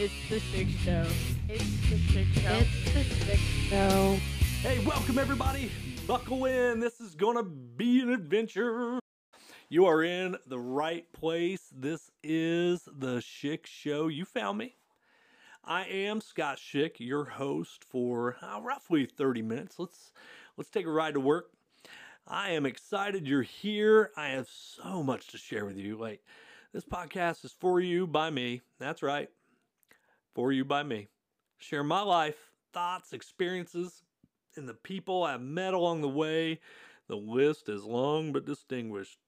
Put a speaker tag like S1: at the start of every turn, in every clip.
S1: It's the Schick Show.
S2: It's the Schick Show.
S1: It's the Schick Show.
S3: Hey, welcome everybody. Buckle in. This is going to be an adventure. You are in the right place. This is the Schick Show. You found me. I am Scott Schick, your host for uh, roughly 30 minutes. Let's let's take a ride to work. I am excited you're here. I have so much to share with you. Like this podcast is for you by me. That's right. For you by me. Share my life, thoughts, experiences, and the people I've met along the way. The list is long but distinguished.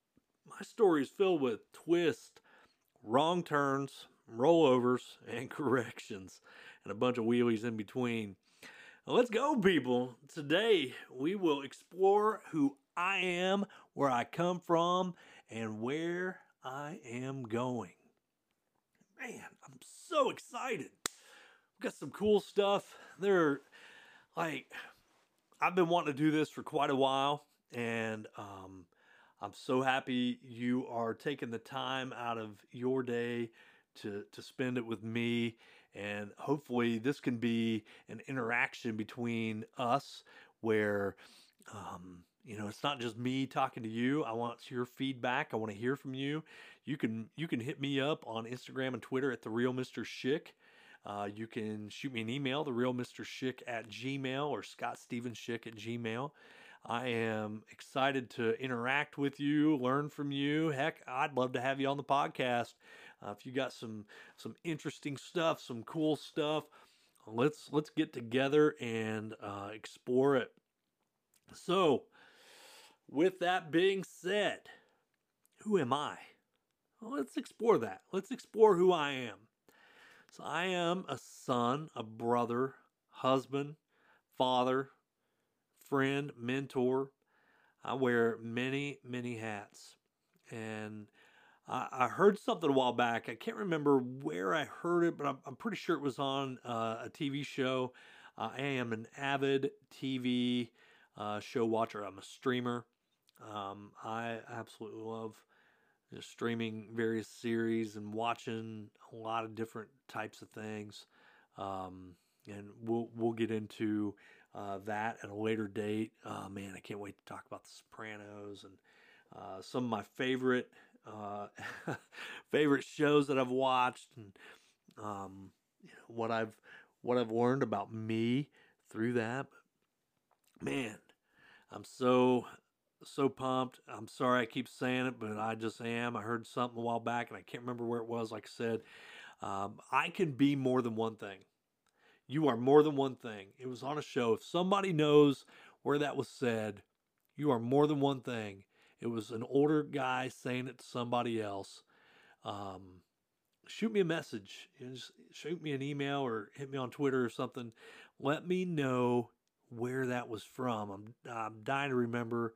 S3: My story is filled with twists, wrong turns, rollovers, and corrections, and a bunch of wheelies in between. Now let's go, people. Today we will explore who I am, where I come from, and where I am going. Man, I'm so excited. Got some cool stuff. There, like, I've been wanting to do this for quite a while, and um, I'm so happy you are taking the time out of your day to to spend it with me and hopefully this can be an interaction between us where um, you know it's not just me talking to you. I want your feedback. I want to hear from you. You can you can hit me up on instagram and twitter at the real mr schick uh, you can shoot me an email the real mr schick at gmail or scott stevens schick at gmail I am excited to interact with you, learn from you. Heck, I'd love to have you on the podcast. Uh, if you got some some interesting stuff, some cool stuff, let's let's get together and uh, explore it. So, with that being said, who am I? Well, let's explore that. Let's explore who I am. So, I am a son, a brother, husband, father, friend, mentor. I wear many, many hats. And I, I, heard something a while back. I can't remember where I heard it, but I'm, I'm pretty sure it was on uh, a TV show. Uh, I am an avid TV uh, show watcher. I'm a streamer. Um, I absolutely love just streaming various series and watching a lot of different types of things. Um, and we'll we'll get into uh, that at a later date. Uh, man, I can't wait to talk about The Sopranos and uh, some of my favorite uh, favorite shows that I've watched and um, you know, what I've what I've learned about me through that. But man, I'm so so pumped. I'm sorry I keep saying it, but I just am. I heard something a while back and I can't remember where it was. Like I said, um, I can be more than one thing. You are more than one thing. It was on a show. If somebody knows where that was said, you are more than one thing. It was an older guy saying it to somebody else. Um, shoot me a message. Shoot me an email or hit me on Twitter or something. Let me know where that was from. I'm, I'm dying to remember.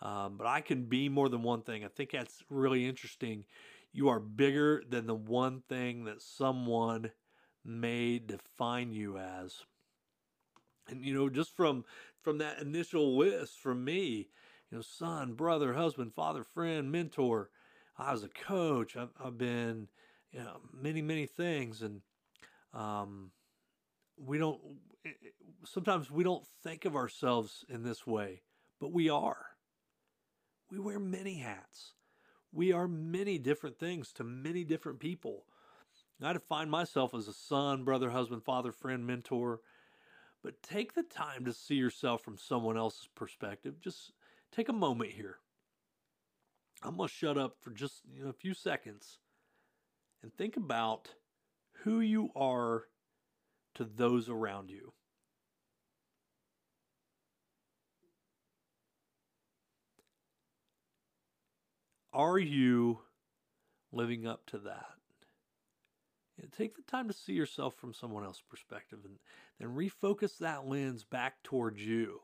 S3: Um, but I can be more than one thing. I think that's really interesting. You are bigger than the one thing that someone may define you as. And you know, just from from that initial list from me, you know, son, brother, husband, father, friend, mentor. I was a coach. I've, I've been, you know, many many things, and um, we don't. Sometimes we don't think of ourselves in this way, but we are. We wear many hats. We are many different things to many different people. I define myself as a son, brother, husband, father, friend, mentor. But take the time to see yourself from someone else's perspective. Just take a moment here. I'm going to shut up for just you know, a few seconds and think about who you are to those around you. Are you living up to that? take the time to see yourself from someone else's perspective and then refocus that lens back towards you.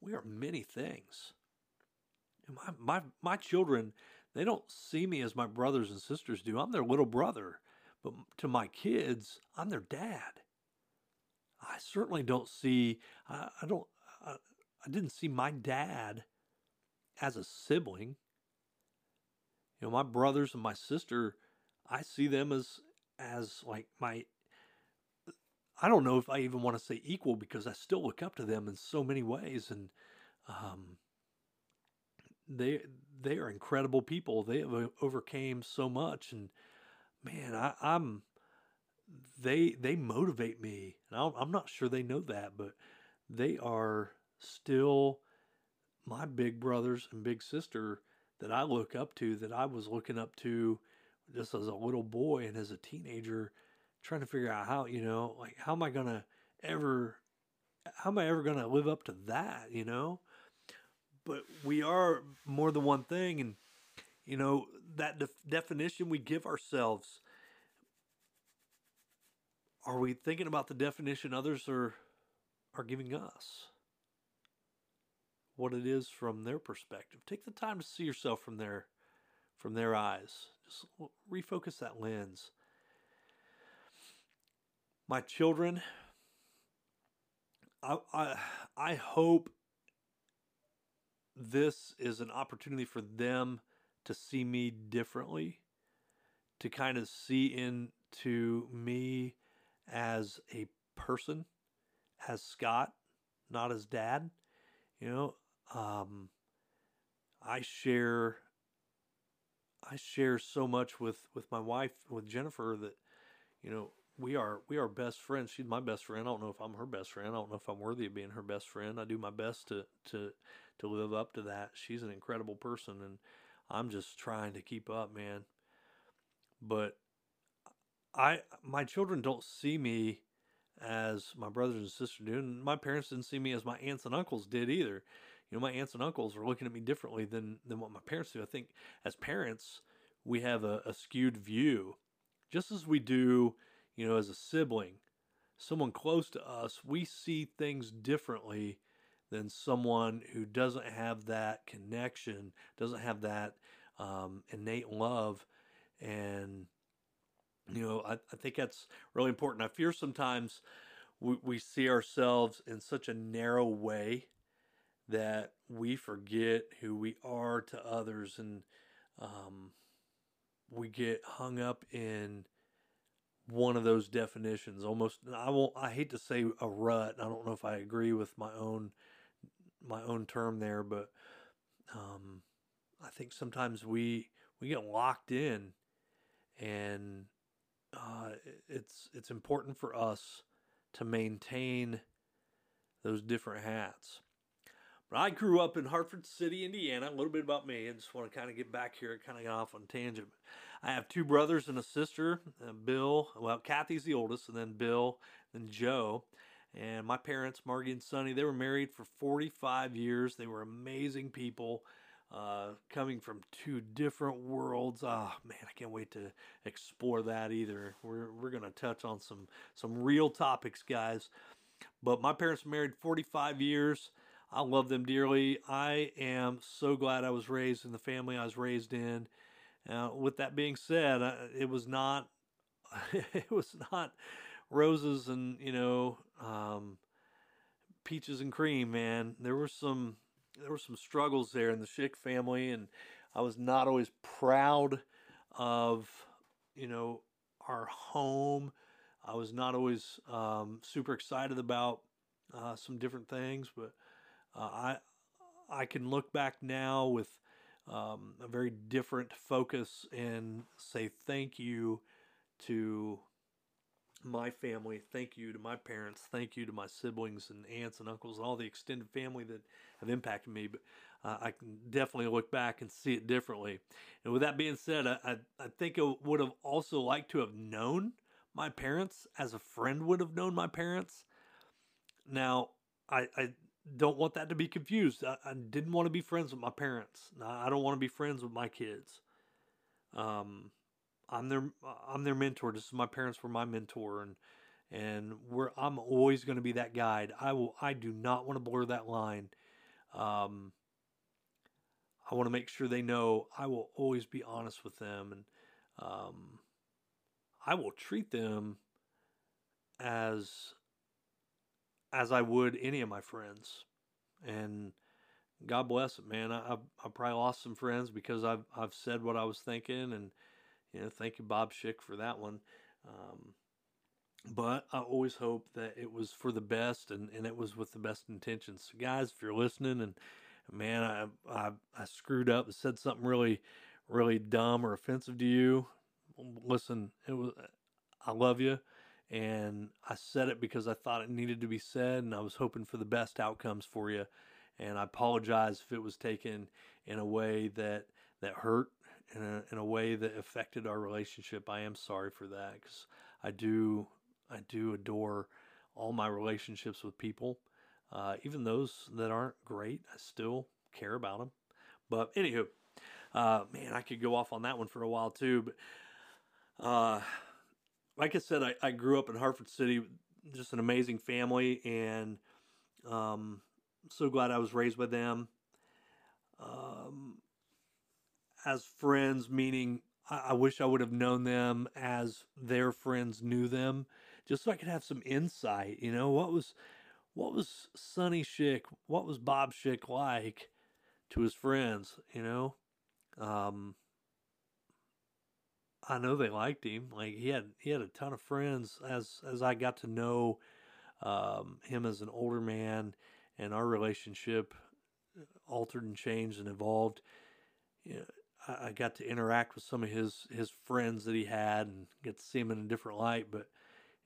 S3: We are many things. My, my, my children, they don't see me as my brothers and sisters do. I'm their little brother. But to my kids, I'm their dad. I certainly don't see, I, I don't, I, I didn't see my dad as a sibling. You know, my brothers and my sister, I see them as as like my I don't know if I even want to say equal because I still look up to them in so many ways and um they they are incredible people. They have overcame so much and man, I, I'm they they motivate me. And I'm not sure they know that, but they are still my big brothers and big sister that I look up to that I was looking up to just as a little boy and as a teenager trying to figure out how, you know, like how am I going to ever how am I ever going to live up to that, you know? But we are more than one thing and you know, that def- definition we give ourselves are we thinking about the definition others are are giving us? What it is from their perspective. Take the time to see yourself from their from their eyes. Just refocus that lens. My children, I I, I hope this is an opportunity for them to see me differently, to kind of see into me as a person, as Scott, not as dad. You know, um, I share I share so much with with my wife with Jennifer that you know we are we are best friends. She's my best friend. I don't know if I'm her best friend. I don't know if I'm worthy of being her best friend. I do my best to to to live up to that. She's an incredible person and I'm just trying to keep up, man. But I my children don't see me as my brothers and sisters do, and my parents didn't see me as my aunts and uncles did either. You know, my aunts and uncles are looking at me differently than than what my parents do. I think as parents, we have a, a skewed view, just as we do, you know, as a sibling, someone close to us, we see things differently than someone who doesn't have that connection, doesn't have that um, innate love, and you know, I, I think that's really important. I fear sometimes we, we see ourselves in such a narrow way that we forget who we are to others and um, we get hung up in one of those definitions almost i won't i hate to say a rut i don't know if i agree with my own my own term there but um, i think sometimes we we get locked in and uh, it's it's important for us to maintain those different hats. But I grew up in Hartford City, Indiana. A little bit about me. I just want to kind of get back here. kind of got off on tangent. I have two brothers and a sister. Uh, Bill, well, Kathy's the oldest, and then Bill, and Joe. And my parents, Margie and Sonny, they were married for 45 years. They were amazing people uh, coming from two different worlds. Oh man, I can't wait to explore that either. We're we're gonna touch on some some real topics, guys. But my parents married 45 years. I love them dearly. I am so glad I was raised in the family I was raised in. Uh, with that being said, uh, it was not it was not roses and you know um, peaches and cream, man. There were some there were some struggles there in the Schick family, and I was not always proud of, you know, our home. I was not always um, super excited about uh, some different things, but I I can look back now with um, a very different focus and say thank you to my family. Thank you to my parents. Thank you to my siblings and aunts and uncles and all the extended family that have impacted me. But uh, I can definitely look back and see it differently. And with that being said, I, I, I think I would have also liked to have known my parents as a friend would have known my parents. Now, I, I don't want that to be confused. I, I didn't want to be friends with my parents. I don't want to be friends with my kids. Um, I'm their I'm their mentor. Just as my parents were my mentor, and and we're I'm always going to be that guide. I will. I do not want to blur that line. Um, I want to make sure they know I will always be honest with them, and um, I will treat them as as I would any of my friends. And God bless it, man. I, I probably lost some friends because I've I've said what I was thinking and you know, thank you, Bob Schick, for that one. Um, but I always hope that it was for the best and, and it was with the best intentions. So guys, if you're listening and man, I, I, I screwed up and said something really, really dumb or offensive to you, listen, it was, I love you. And I said it because I thought it needed to be said and I was hoping for the best outcomes for you. And I apologize if it was taken in a way that, that hurt in a, in a way that affected our relationship. I am sorry for that because I do I do adore all my relationships with people, uh, even those that aren't great. I still care about them. But anywho, uh, man, I could go off on that one for a while too. But uh, like I said, I, I grew up in Hartford City, just an amazing family, and um, so glad I was raised with them. Um, as friends, meaning I, I wish I would have known them as their friends knew them just so I could have some insight. You know, what was what was Sonny Schick, what was Bob Schick like to his friends? You know, um, I know they liked him. Like he had he had a ton of friends as as I got to know um, him as an older man, and our relationship altered and changed and evolved. You know, I, I got to interact with some of his his friends that he had and get to see him in a different light, but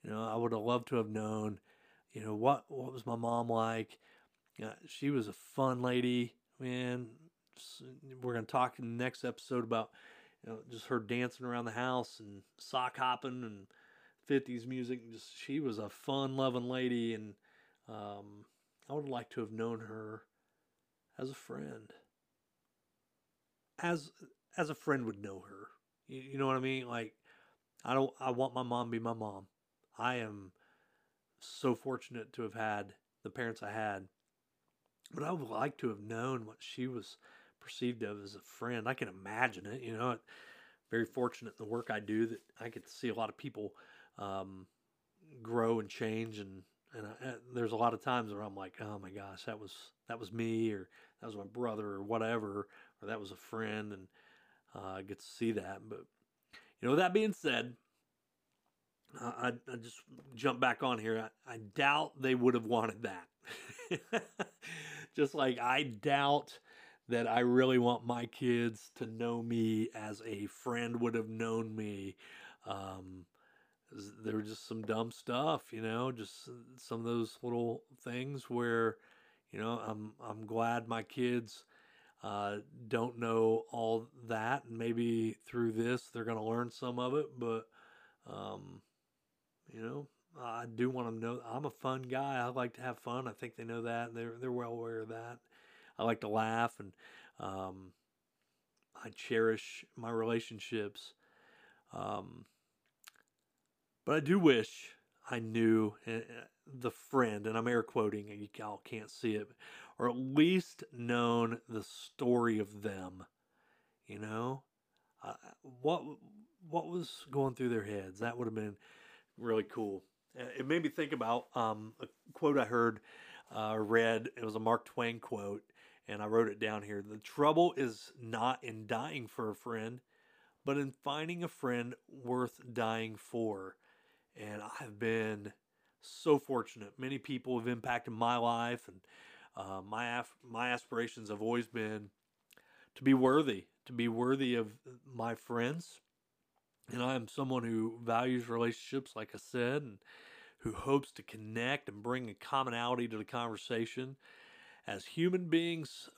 S3: you know, I would have loved to have known, you know, what what was my mom like? Uh, she was a fun lady, man. We're gonna talk in the next episode about, you know, just her dancing around the house and sock hopping and 50s music. Just she was a fun loving lady, and um, I would like to have known her as a friend, as as a friend would know her. You, you know what I mean? Like, I don't. I want my mom to be my mom. I am so fortunate to have had the parents I had. But I would like to have known what she was perceived of as a friend. I can imagine it, you know. Very fortunate in the work I do that I get to see a lot of people um, grow and change, and and I, there's a lot of times where I'm like, oh my gosh, that was that was me, or that was my brother, or whatever, or that was a friend, and uh, I get to see that. But you know, that being said, I, I just jump back on here. I, I doubt they would have wanted that. just like I doubt that I really want my kids to know me as a friend would have known me. Um, there were just some dumb stuff, you know, just some of those little things where, you know, I'm I'm glad my kids uh, don't know all that, and maybe through this they're going to learn some of it. But um, you know, I do want them to know I'm a fun guy. I like to have fun. I think they know that. They're they're well aware of that. I like to laugh and um, I cherish my relationships. Um, but I do wish I knew uh, the friend, and I'm air quoting, you all can't see it, or at least known the story of them. You know, uh, what what was going through their heads? That would have been really cool. Uh, it made me think about um, a quote I heard, uh, read. It was a Mark Twain quote, and I wrote it down here. The trouble is not in dying for a friend, but in finding a friend worth dying for. And I've been so fortunate. Many people have impacted my life, and uh, my af- my aspirations have always been to be worthy, to be worthy of my friends, and I am someone who values relationships, like I said, and who hopes to connect and bring a commonality to the conversation. As human beings,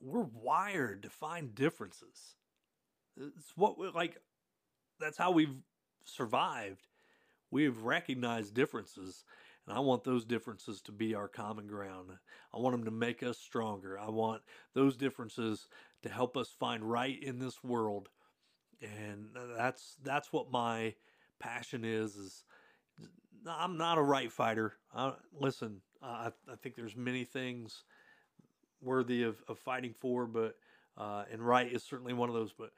S3: we're wired to find differences. It's what we like, that's how we've survived. We've recognized differences, and I want those differences to be our common ground. I want them to make us stronger. I want those differences to help us find right in this world and that's that's what my passion is. Is I'm not a right fighter. I, listen, I, I think there's many things worthy of, of fighting for, but uh, and right is certainly one of those. But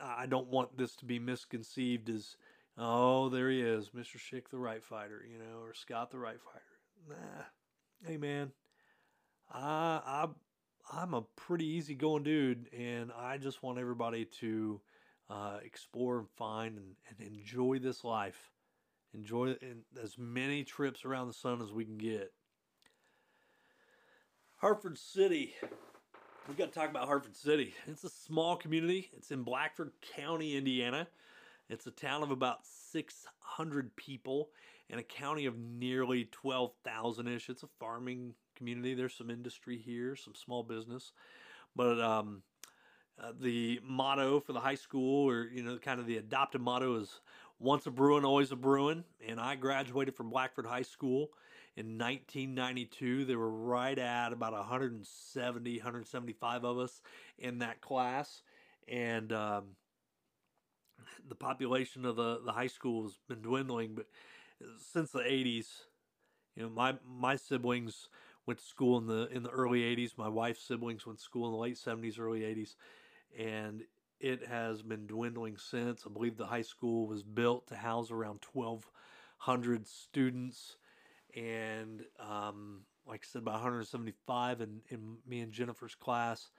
S3: I don't want this to be misconceived as oh there he is, Mr. Schick the right fighter, you know, or Scott the right fighter. Nah, hey man, I I I'm a pretty easygoing dude, and I just want everybody to uh, explore and find and, and enjoy this life. Enjoy as many trips around the sun as we can get. Hartford City. We got to talk about Hartford City. It's a small community. It's in Blackford County, Indiana. It's a town of about 600 people and a county of nearly 12,000 ish. It's a farming community. There's some industry here, some small business. But um, uh, the motto for the high school, or, you know, kind of the adopted motto is once a Bruin, always a Bruin. And I graduated from Blackford High School in 1992. There were right at about 170, 175 of us in that class. And um, the population of the, the high school has been dwindling, but since the 80s, you know, my, my siblings went to school in the in the early 80s. My wife's siblings went to school in the late 70s, early 80s, and it has been dwindling since. I believe the high school was built to house around 1,200 students, and um, like I said, about 175 in, in me and Jennifer's class.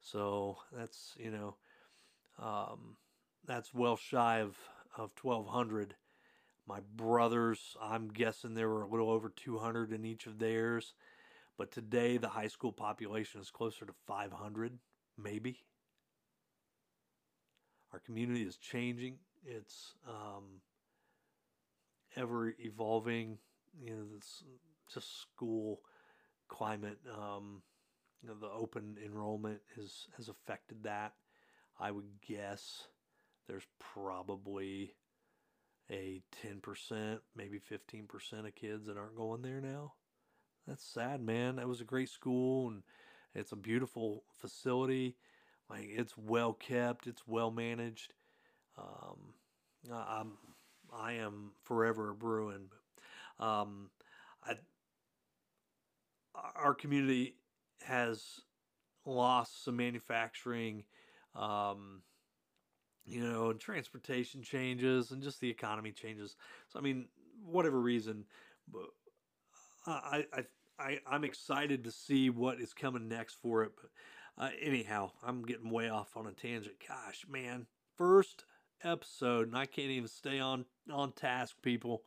S3: So that's you know, um, that's well shy of of 1,200. My brothers, I'm guessing there were a little over 200 in each of theirs. But today, the high school population is closer to 500, maybe. Our community is changing. It's um, ever evolving. You know, this just school climate. Um, you know, the open enrollment has has affected that. I would guess there's probably a 10%, maybe 15% of kids that aren't going there now. That's sad, man. That was a great school and it's a beautiful facility. Like it's well kept, it's well managed. Um, I'm I am forever a Bruin. Um, I, our community has lost some manufacturing, um, you know, and transportation changes and just the economy changes. So I mean, whatever reason, I I I I'm excited to see what is coming next for it. But uh, anyhow, I'm getting way off on a tangent. Gosh, man, first episode, and I can't even stay on on task, people.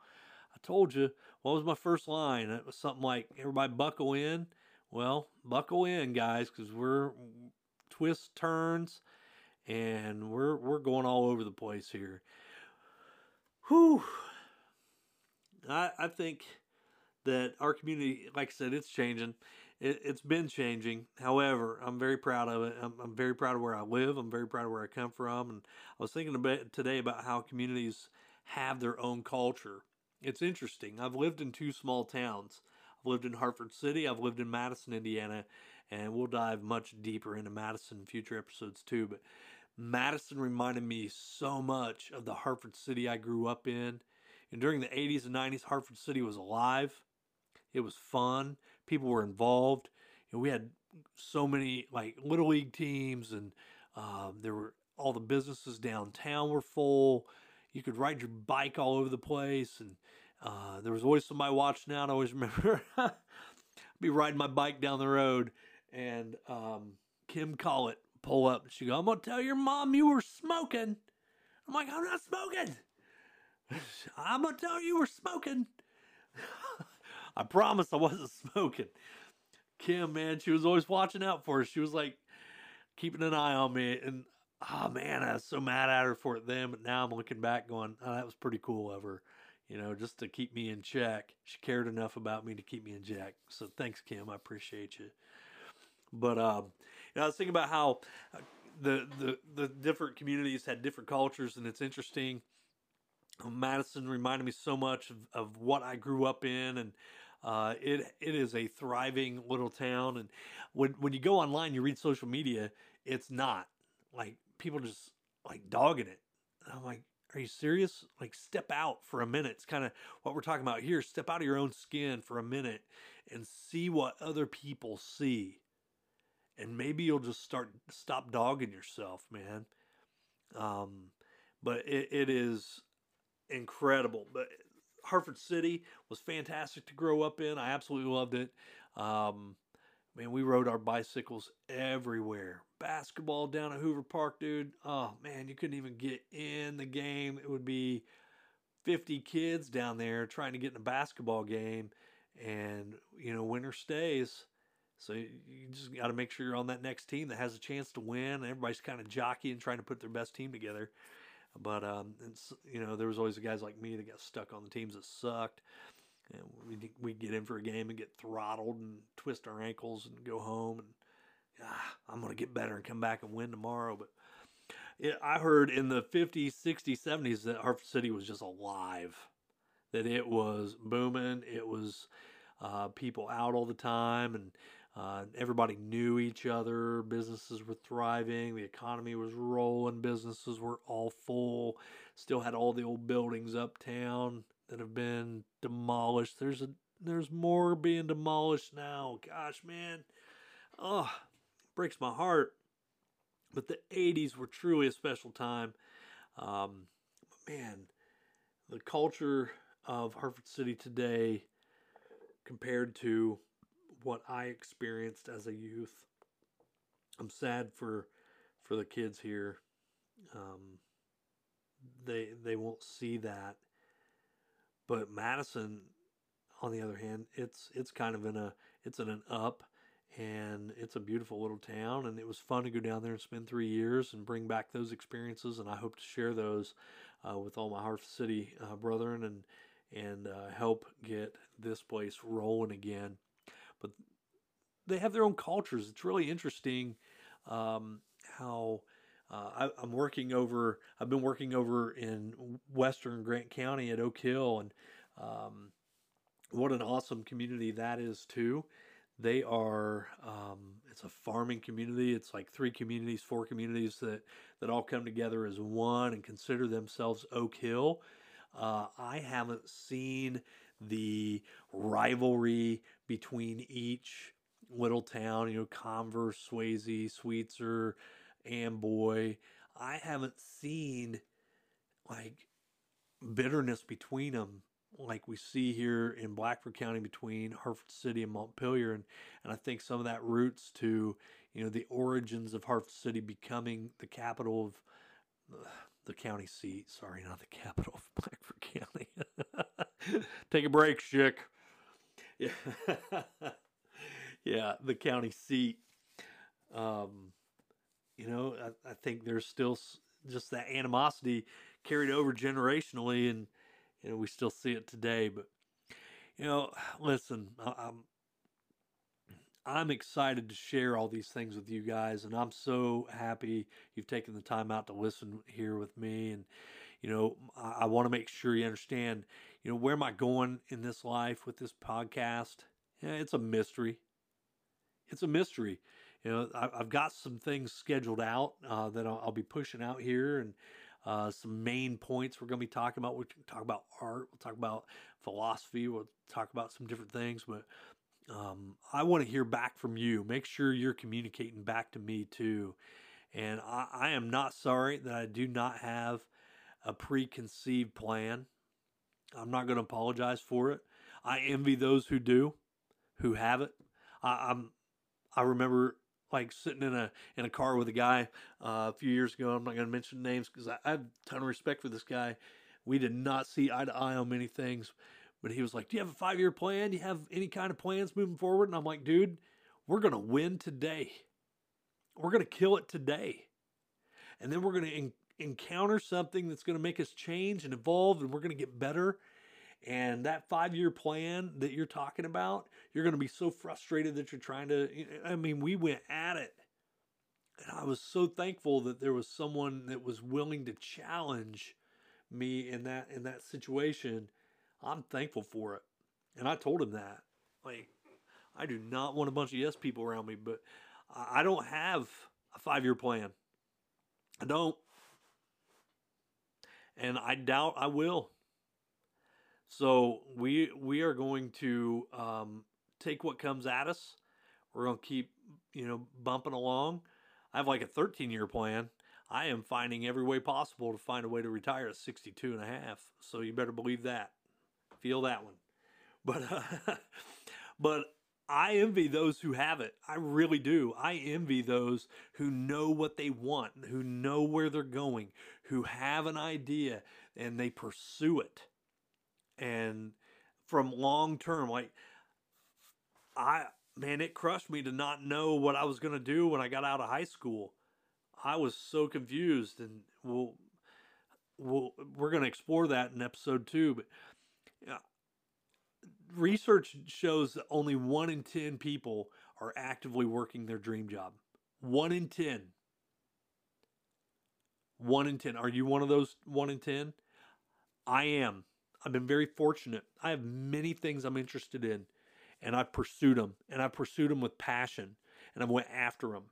S3: I told you what was my first line. It was something like "Everybody buckle in." Well, buckle in, guys, because we're twist turns, and we're we're going all over the place here. Whew. I I think that our community, like I said, it's changing. It, has been changing. However, I'm very proud of it. I'm, I'm, very proud of where I live. I'm very proud of where I come from. And I was thinking about today about how communities have their own culture. It's interesting. I've lived in two small towns. I've lived in Hartford City. I've lived in Madison, Indiana, and we'll dive much deeper into Madison in future episodes too. But Madison reminded me so much of the Hartford City I grew up in. And during the 80s and 90s, Hartford City was alive. It was fun. People were involved. Know, we had so many like little league teams, and um, there were all the businesses downtown were full. You could ride your bike all over the place, and uh, there was always somebody watching out. I always remember be riding my bike down the road, and um, Kim Collett pull up. She go, "I'm gonna tell your mom you were smoking." I'm like, "I'm not smoking." I'm gonna tell you were smoking. I promise I wasn't smoking. Kim, man, she was always watching out for us. She was like keeping an eye on me. And oh man, I was so mad at her for it then. But now I'm looking back going, oh, that was pretty cool of her, you know, just to keep me in check. She cared enough about me to keep me in check. So thanks, Kim. I appreciate you. But um, you know, I was thinking about how uh, the the the different communities had different cultures, and it's interesting. Madison reminded me so much of, of what I grew up in, and uh, it it is a thriving little town, and when when you go online, you read social media, it's not like people just like dogging it. And I'm like, are you serious? Like, step out for a minute. It's kind of what we're talking about here. Step out of your own skin for a minute and see what other people see, and maybe you'll just start stop dogging yourself, man. Um, but it, it is incredible. But Hartford City was fantastic to grow up in. I absolutely loved it. Um, man, we rode our bicycles everywhere. Basketball down at Hoover Park, dude. Oh man, you couldn't even get in the game. It would be 50 kids down there trying to get in a basketball game, and you know, winter stays. So you just got to make sure you're on that next team that has a chance to win. Everybody's kind of jockeying, trying to put their best team together. But um, you know, there was always guys like me that got stuck on the teams that sucked. And we we get in for a game and get throttled and twist our ankles and go home and ah, I'm gonna get better and come back and win tomorrow. But it, I heard in the 50s, 60s, 70s that Hartford City was just alive, that it was booming. It was uh, people out all the time and uh, everybody knew each other. Businesses were thriving. The economy was rolling. Businesses were all full. Still had all the old buildings uptown that have been demolished. There's a there's more being demolished now. Gosh, man, breaks my heart. But the '80s were truly a special time. Um, man, the culture of Hartford City today compared to what I experienced as a youth. I'm sad for for the kids here. Um, they they won't see that. But Madison, on the other hand, it's it's kind of in a it's in an up, and it's a beautiful little town, and it was fun to go down there and spend three years and bring back those experiences, and I hope to share those uh, with all my Hartford City uh, brethren and and uh, help get this place rolling again but they have their own cultures. It's really interesting um, how uh, I, am working over. I've been working over in Western Grant County at Oak Hill, and um, what an awesome community that is too. They are. Um, it's a farming community. It's like three communities, four communities that that all come together as one and consider themselves Oak Hill. Uh, I haven't seen the rivalry between each little town, you know, Converse, Swayzee, Sweetser, Amboy. I haven't seen like bitterness between them like we see here in Blackford County between Hartford City and Montpelier. And, and I think some of that roots to, you know, the origins of Hartford City becoming the capital of the county seat. Sorry, not the capital of Blackford County. Take a break, Schick. Yeah. yeah, the county seat. Um, you know, I, I think there's still just that animosity carried over generationally, and know we still see it today. But you know, listen, I'm I'm excited to share all these things with you guys, and I'm so happy you've taken the time out to listen here with me. And you know, I, I want to make sure you understand, you know, where am I going in this life with this podcast? Yeah, it's a mystery. It's a mystery. You know, I, have got some things scheduled out uh, that I'll, I'll, be pushing out here, and uh, some main points we're going to be talking about. We talk about art. We'll talk about philosophy. We'll talk about some different things, but um, I want to hear back from you. Make sure you're communicating back to me too. And I, I am not sorry that I do not have a preconceived plan. I'm not going to apologize for it. I envy those who do, who have it. I, am I remember like sitting in a in a car with a guy uh, a few years ago. I'm not going to mention names because I, I have a ton of respect for this guy. We did not see eye to eye on many things, but he was like, Do you have a five year plan? Do you have any kind of plans moving forward? And I'm like, Dude, we're going to win today. We're going to kill it today. And then we're going to en- encounter something that's going to make us change and evolve, and we're going to get better. And that five year plan that you're talking about, you're going to be so frustrated that you're trying to. I mean, we went at it. And I was so thankful that there was someone that was willing to challenge me in that in that situation I'm thankful for it. And I told him that. Like, I do not want a bunch of yes people around me, but I don't have a five year plan. I don't. And I doubt I will. So we we are going to um, take what comes at us. We're going to keep you know bumping along. I have like a 13 year plan. I am finding every way possible to find a way to retire at 62 and a half. So you better believe that feel that one. But uh, but I envy those who have it. I really do. I envy those who know what they want, who know where they're going, who have an idea and they pursue it. And from long term, like I man, it crushed me to not know what I was going to do when I got out of high school. I was so confused and we'll, we'll we're going to explore that in episode 2, but research shows that only 1 in 10 people are actively working their dream job. 1 in 10. 1 in 10. Are you one of those 1 in 10? I am. I've been very fortunate. I have many things I'm interested in, and I've pursued them, and I've pursued them with passion, and I've went after them.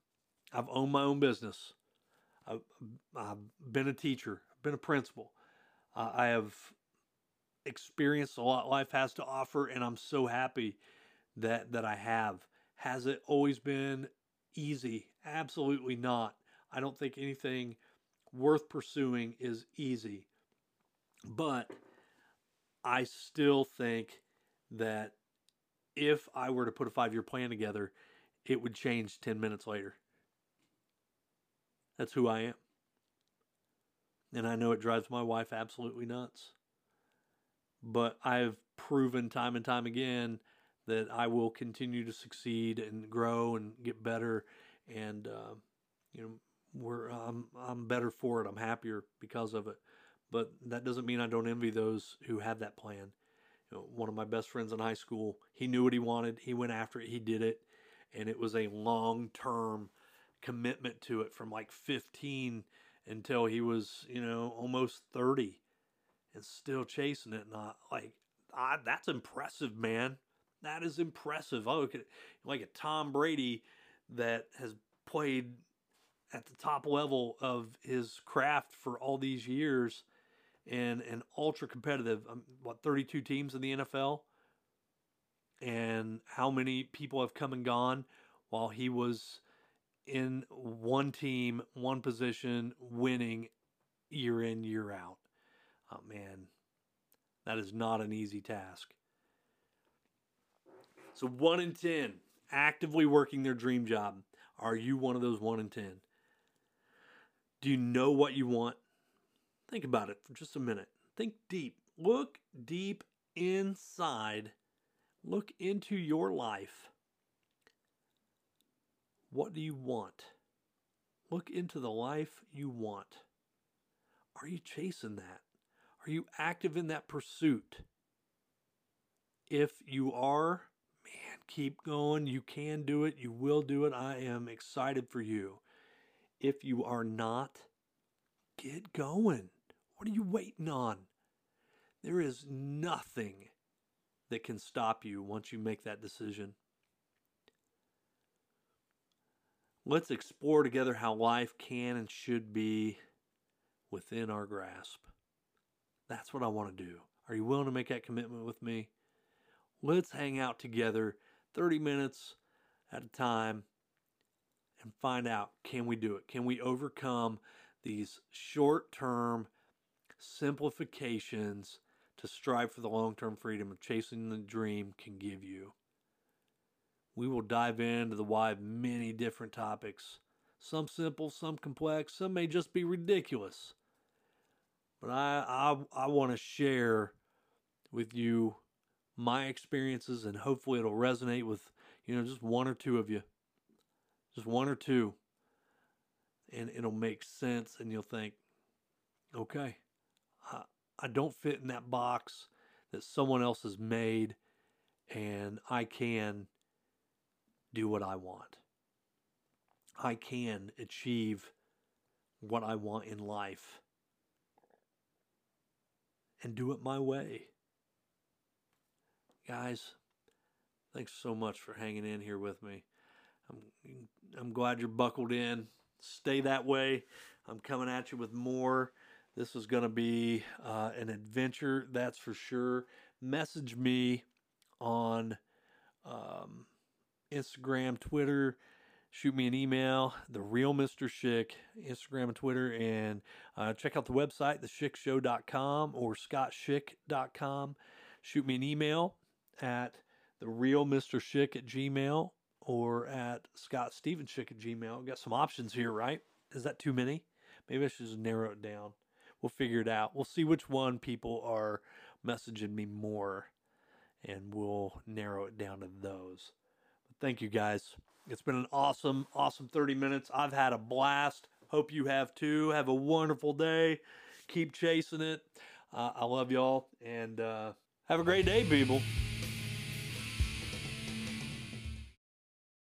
S3: I've owned my own business. I've, I've been a teacher, I've been a principal. Uh, I have experienced a lot life has to offer, and I'm so happy that that I have. Has it always been easy? Absolutely not. I don't think anything worth pursuing is easy. But I still think that if I were to put a five year plan together, it would change 10 minutes later. That's who I am. And I know it drives my wife absolutely nuts. But I've proven time and time again that I will continue to succeed and grow and get better. And, uh, you know, we're, I'm, I'm better for it. I'm happier because of it but that doesn't mean I don't envy those who have that plan. You know, one of my best friends in high school, he knew what he wanted, he went after it, he did it, and it was a long term commitment to it from like 15 until he was, you know, almost 30 and still chasing it. Not like, I, that's impressive, man. That is impressive. I look at like a Tom Brady that has played at the top level of his craft for all these years and an ultra competitive, um, what, 32 teams in the NFL? And how many people have come and gone while he was in one team, one position, winning year in, year out? Oh, man, that is not an easy task. So, one in 10 actively working their dream job. Are you one of those one in 10? Do you know what you want? Think about it for just a minute. Think deep. Look deep inside. Look into your life. What do you want? Look into the life you want. Are you chasing that? Are you active in that pursuit? If you are, man, keep going. You can do it. You will do it. I am excited for you. If you are not, get going. What are you waiting on? There is nothing that can stop you once you make that decision. Let's explore together how life can and should be within our grasp. That's what I want to do. Are you willing to make that commitment with me? Let's hang out together 30 minutes at a time and find out can we do it? Can we overcome these short term simplifications to strive for the long term freedom of chasing the dream can give you. We will dive into the why of many different topics, some simple, some complex, some may just be ridiculous. But I, I, I want to share with you my experiences and hopefully it'll resonate with, you know, just one or two of you. Just one or two. And it'll make sense and you'll think, okay, I don't fit in that box that someone else has made, and I can do what I want. I can achieve what I want in life and do it my way. Guys, thanks so much for hanging in here with me. I'm I'm glad you're buckled in. Stay that way. I'm coming at you with more this is going to be uh, an adventure, that's for sure. Message me on um, Instagram, Twitter. Shoot me an email, the real Mr. Schick, Instagram and Twitter, and uh, check out the website, theschickshow.com or scottschick.com. Shoot me an email at the real Mr. Schick at Gmail or at Scott Schick at Gmail. Got some options here, right? Is that too many? Maybe I should just narrow it down. We'll figure it out. We'll see which one people are messaging me more, and we'll narrow it down to those. But thank you guys. It's been an awesome, awesome 30 minutes. I've had a blast. Hope you have too. Have a wonderful day. Keep chasing it. Uh, I love y'all, and uh, have a great day, people.